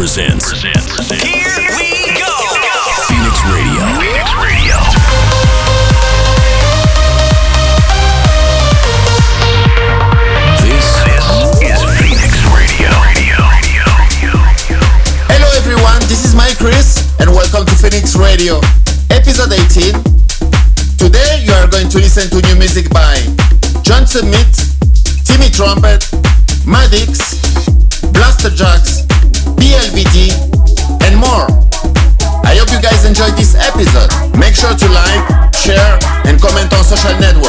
presents. Here we go. Phoenix Radio. Phoenix Radio. This, this is Phoenix Radio. Radio. Hello, everyone. This is MYKRIS, and welcome to Phoenix Radio, episode 18. Today, you are going to listen to new music by John Summit, Timmy Trumpet, Maddix, Blaster Jacks, continental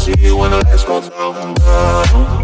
see you when the lights go down.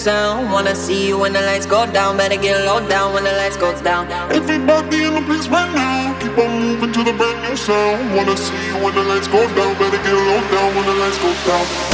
sound. Wanna see you when the lights go down. Better get low down when the lights goes down. Everybody in the place right now, keep on moving to the brand new sound. Wanna see you when the lights go down. Better get low down when the lights go down.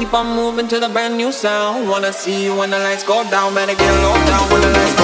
keep on moving to the brand new sound. Wanna see you when the lights go down, better get low down when the lights.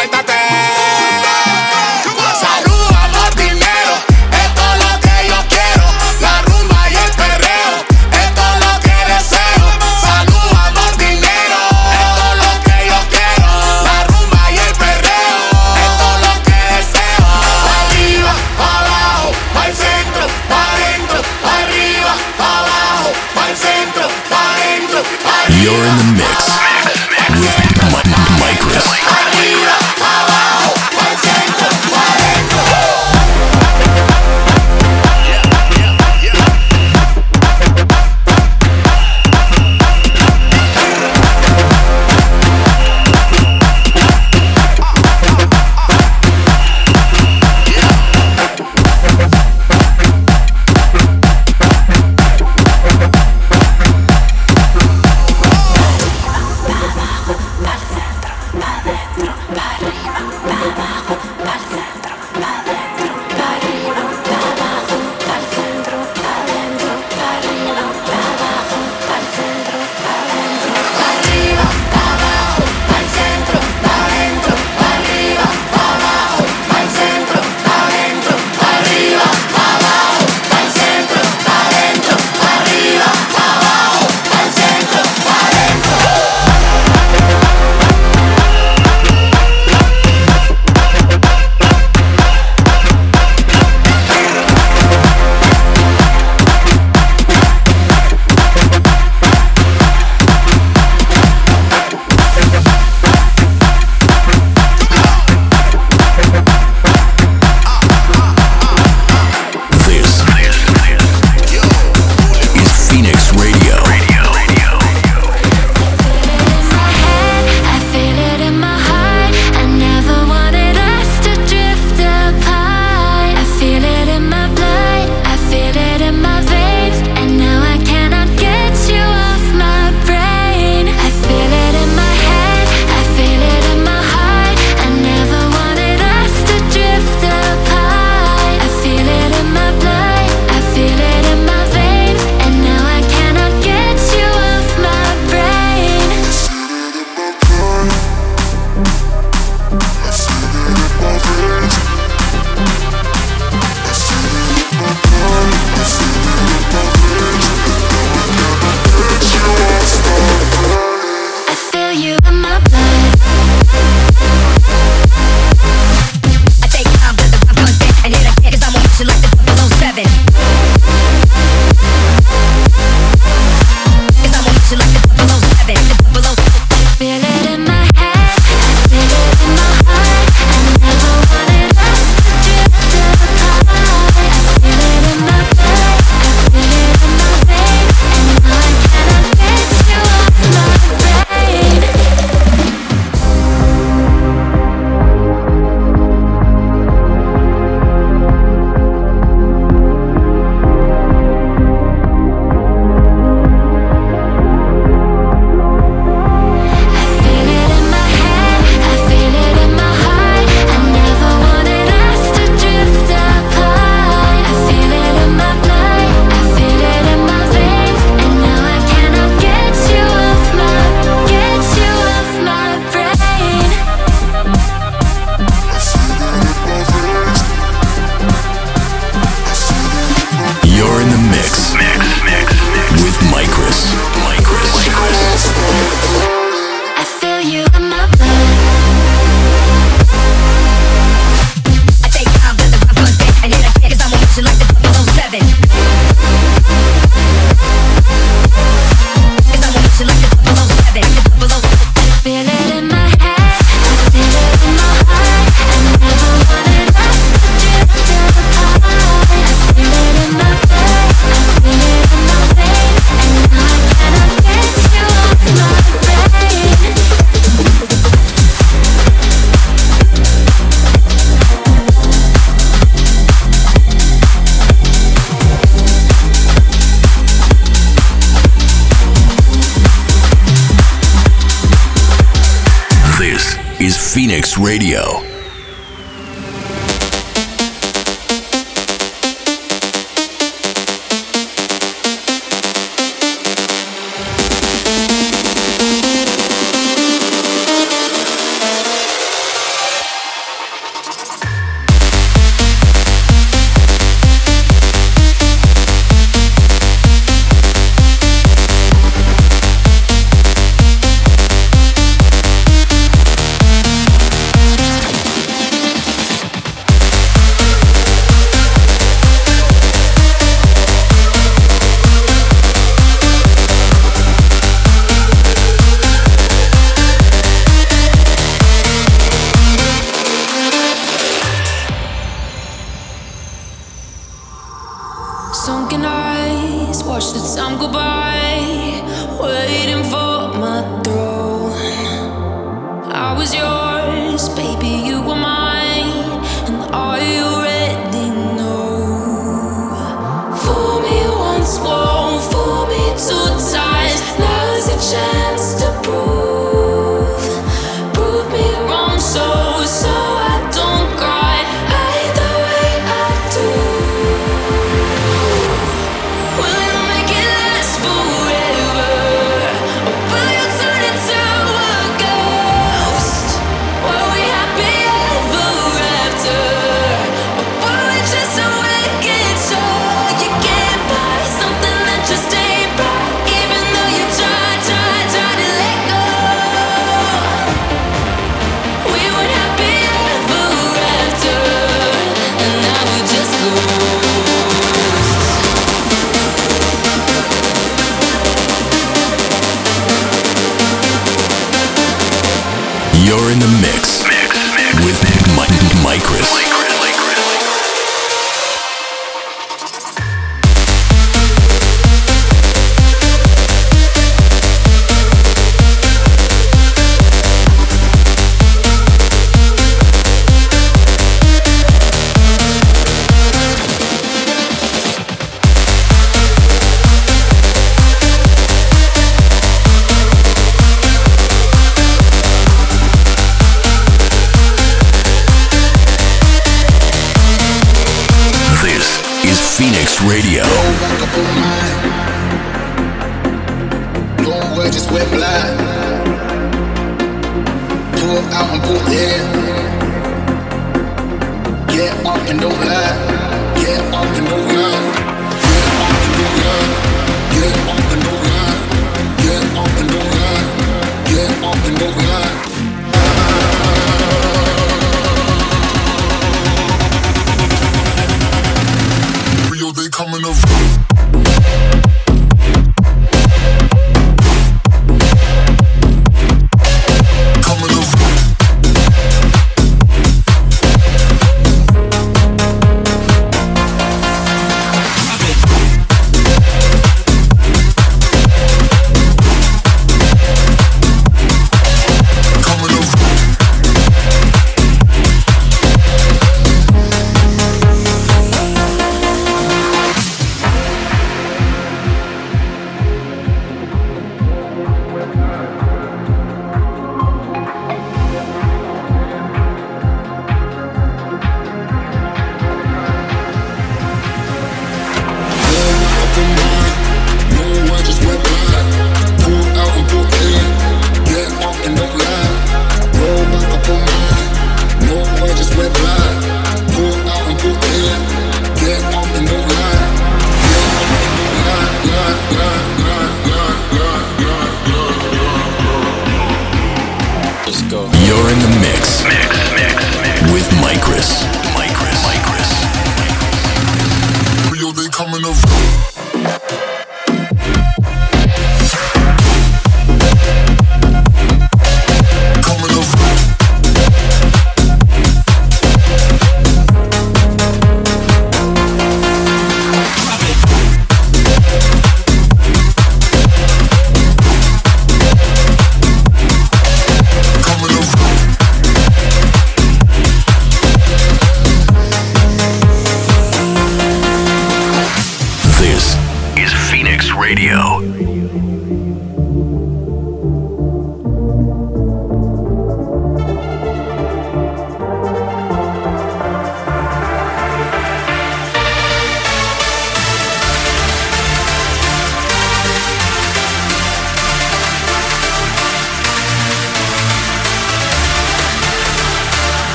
Suéltate.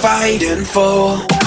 Fighting for.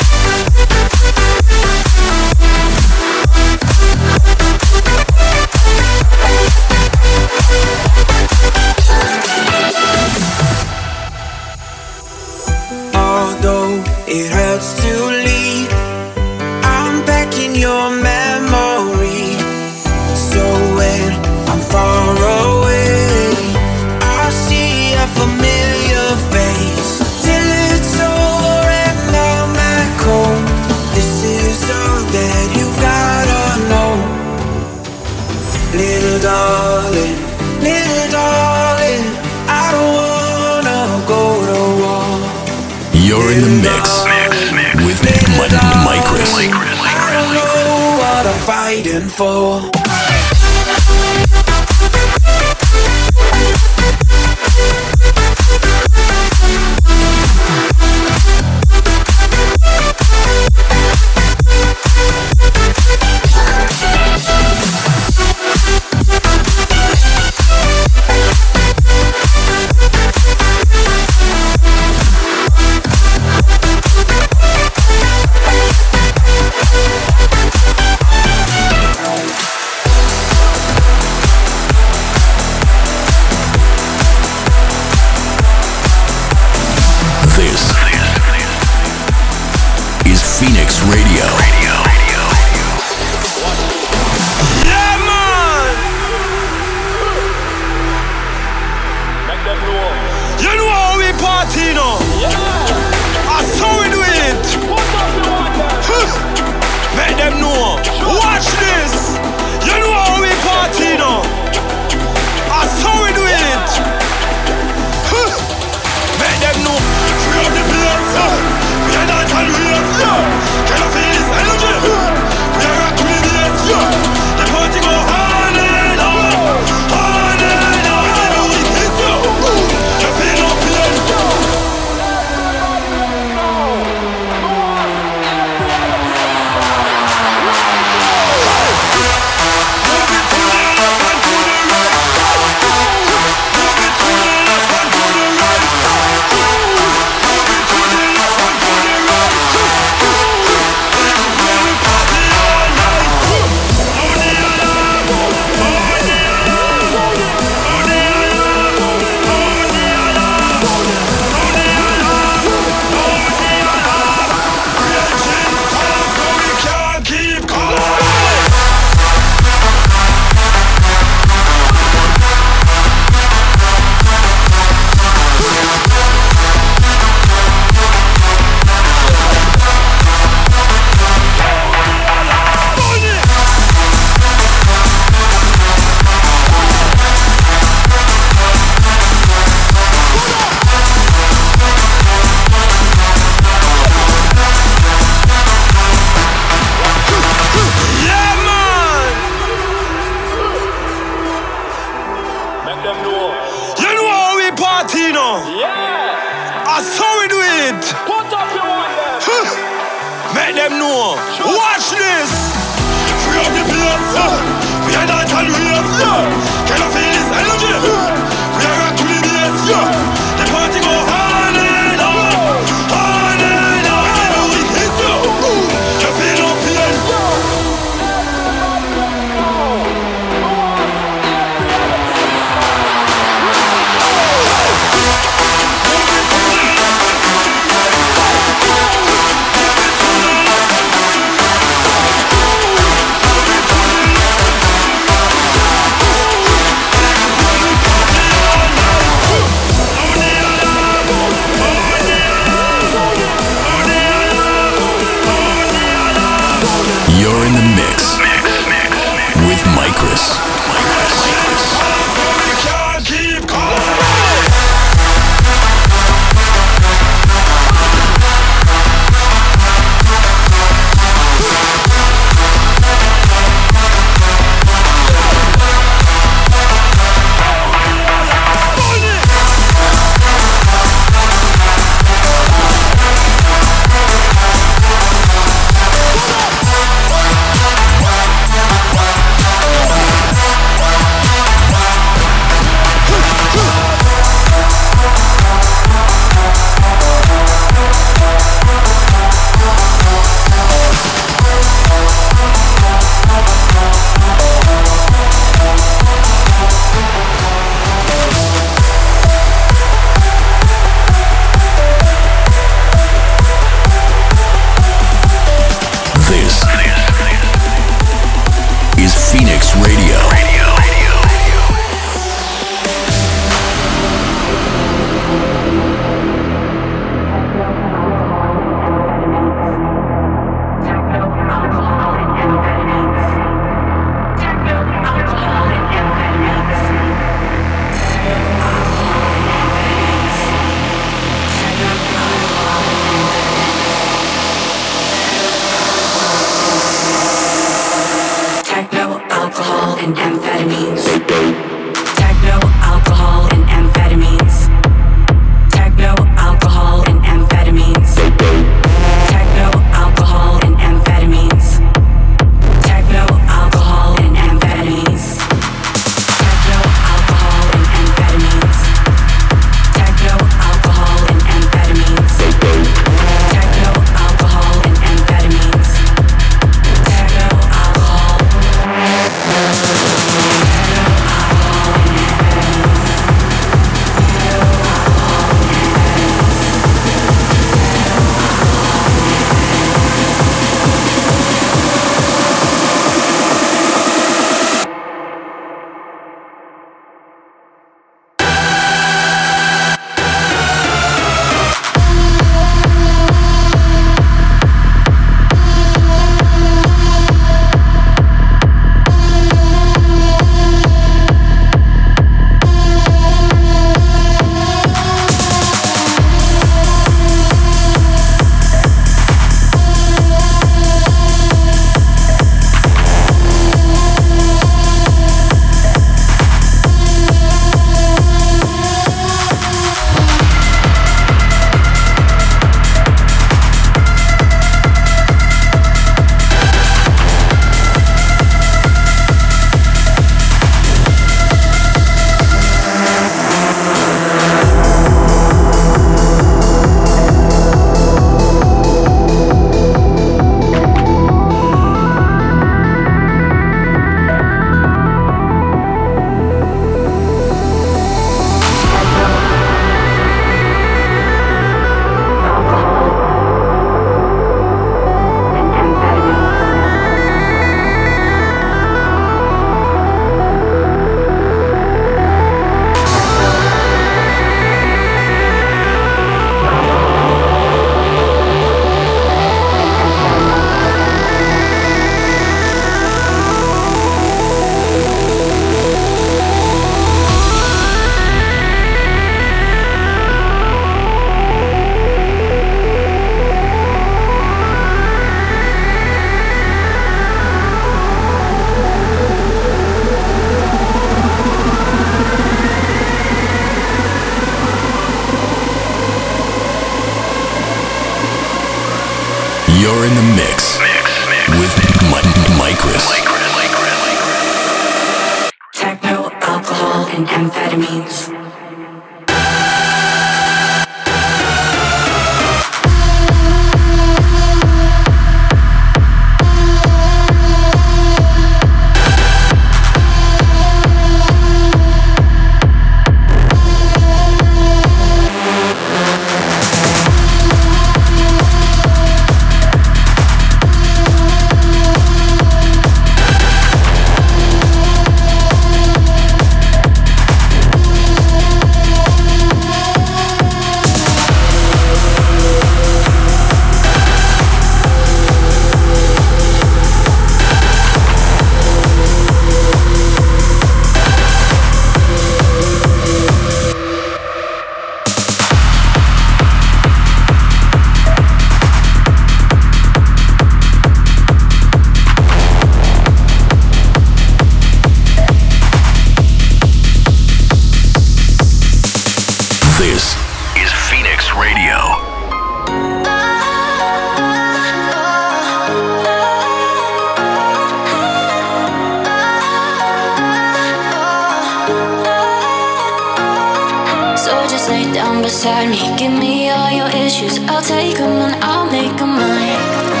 just lay down beside me. Give me all your issues. I'll take them and I'll make them mine.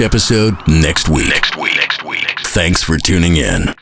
episode next week. Next week. Next week. Thanks for tuning in.